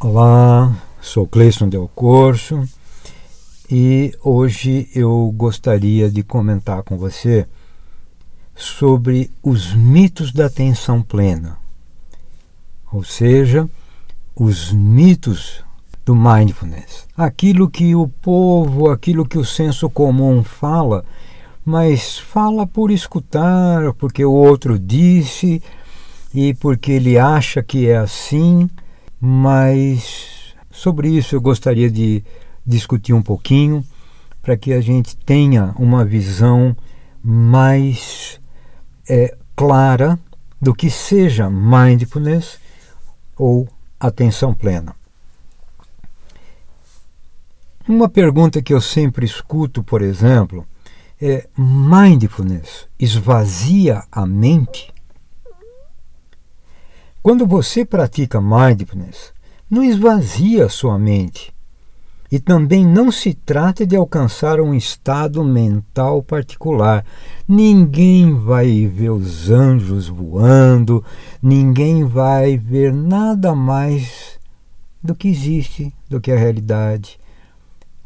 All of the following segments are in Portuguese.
Olá, sou Cleison Del Corso e hoje eu gostaria de comentar com você sobre os mitos da atenção plena, ou seja, os mitos do mindfulness. Aquilo que o povo, aquilo que o senso comum fala, mas fala por escutar, porque o outro disse e porque ele acha que é assim, mas sobre isso eu gostaria de discutir um pouquinho para que a gente tenha uma visão mais é, clara do que seja mindfulness ou atenção plena. Uma pergunta que eu sempre escuto, por exemplo, é: mindfulness esvazia a mente? Quando você pratica mindfulness, não esvazia sua mente. E também não se trata de alcançar um estado mental particular. Ninguém vai ver os anjos voando, ninguém vai ver nada mais do que existe, do que a realidade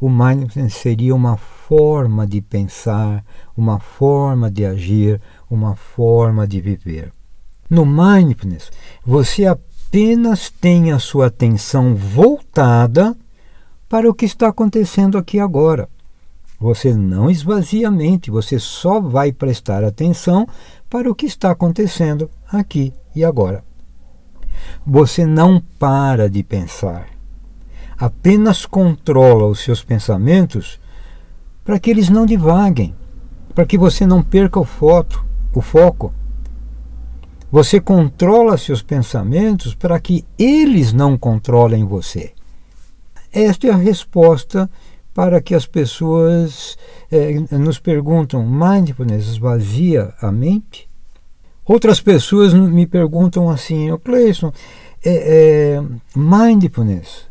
o mindfulness seria uma forma de pensar, uma forma de agir, uma forma de viver. No mindfulness, você apenas tem a sua atenção voltada para o que está acontecendo aqui agora. Você não esvazia a mente, você só vai prestar atenção para o que está acontecendo aqui e agora. Você não para de pensar apenas controla os seus pensamentos para que eles não divaguem, para que você não perca o, foto, o foco. Você controla seus pensamentos para que eles não controlem você. Esta é a resposta para que as pessoas é, nos perguntam: mindfulness esvazia a mente? Outras pessoas me perguntam assim: Cleison, é, é, mindfulness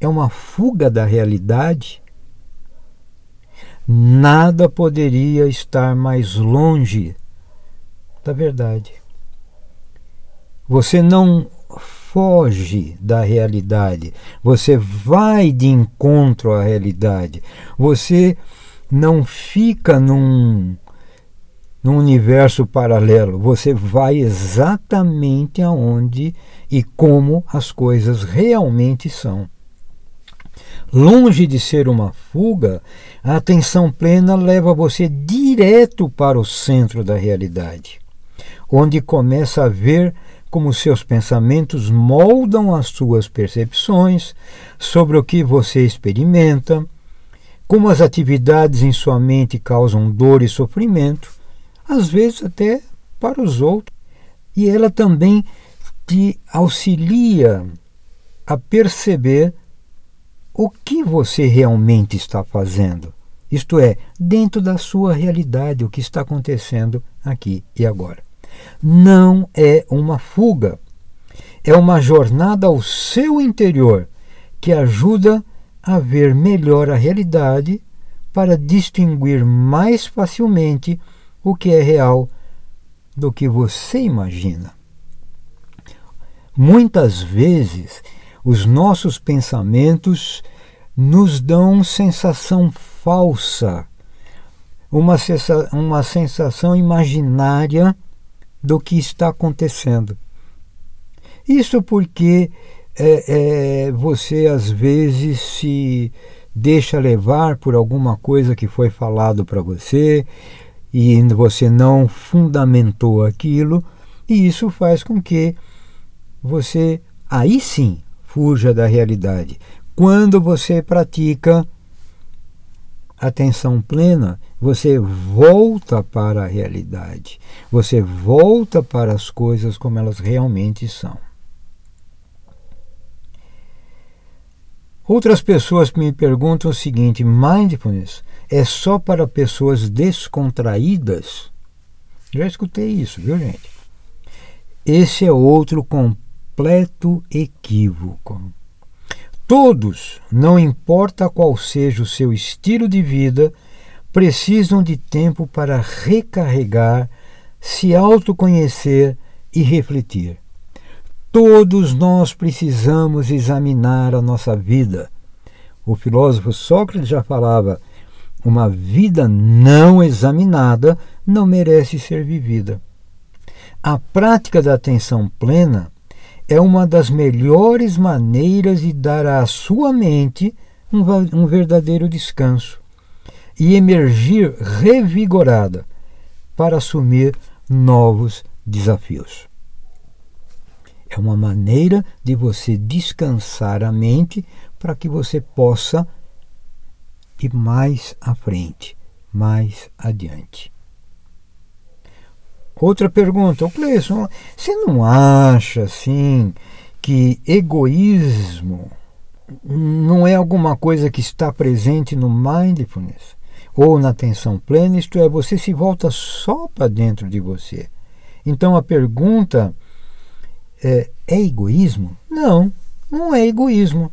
é uma fuga da realidade, nada poderia estar mais longe da verdade. Você não foge da realidade, você vai de encontro à realidade. Você não fica num, num universo paralelo, você vai exatamente aonde e como as coisas realmente são. Longe de ser uma fuga, a atenção plena leva você direto para o centro da realidade, onde começa a ver como seus pensamentos moldam as suas percepções sobre o que você experimenta, como as atividades em sua mente causam dor e sofrimento, às vezes até para os outros. E ela também te auxilia a perceber o que você realmente está fazendo. Isto é, dentro da sua realidade, o que está acontecendo aqui e agora. Não é uma fuga, é uma jornada ao seu interior que ajuda a ver melhor a realidade para distinguir mais facilmente o que é real do que você imagina. Muitas vezes os nossos pensamentos nos dão sensação falsa, uma, sensa uma sensação imaginária do que está acontecendo. Isso porque é, é, você às vezes se deixa levar por alguma coisa que foi falado para você e você não fundamentou aquilo, e isso faz com que você aí sim fuja da realidade. Quando você pratica atenção plena, você volta para a realidade, você volta para as coisas como elas realmente são. Outras pessoas me perguntam o seguinte: mindfulness é só para pessoas descontraídas? Já escutei isso, viu, gente? Esse é outro completo equívoco. Todos, não importa qual seja o seu estilo de vida, precisam de tempo para recarregar, se autoconhecer e refletir. Todos nós precisamos examinar a nossa vida. O filósofo Sócrates já falava: uma vida não examinada não merece ser vivida. A prática da atenção plena é uma das melhores maneiras de dar à sua mente um, um verdadeiro descanso e emergir revigorada para assumir novos desafios. É uma maneira de você descansar a mente para que você possa ir mais à frente, mais adiante. Outra pergunta, o Cleison, você não acha assim que egoísmo não é alguma coisa que está presente no mindfulness ou na atenção plena, isto é, você se volta só para dentro de você. Então a pergunta é, é egoísmo? Não, não é egoísmo.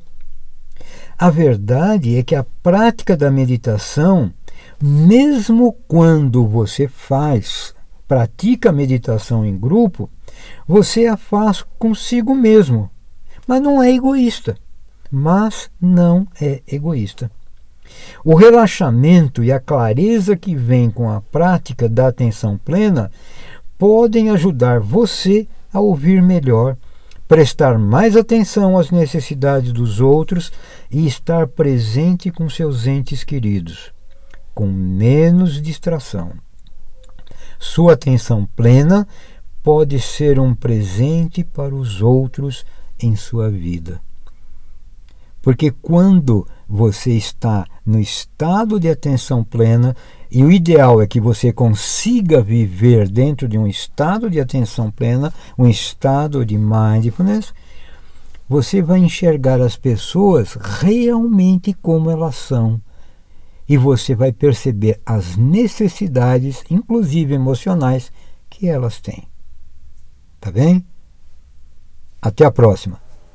A verdade é que a prática da meditação, mesmo quando você faz, pratica meditação em grupo, você a faz consigo mesmo. Mas não é egoísta. Mas não é egoísta. O relaxamento e a clareza que vem com a prática da atenção plena podem ajudar você a ouvir melhor, prestar mais atenção às necessidades dos outros e estar presente com seus entes queridos, com menos distração. Sua atenção plena pode ser um presente para os outros em sua vida. Porque quando você está no estado de atenção plena, e o ideal é que você consiga viver dentro de um estado de atenção plena, um estado de mindfulness, você vai enxergar as pessoas realmente como elas são. E você vai perceber as necessidades, inclusive emocionais, que elas têm. Tá bem? Até a próxima.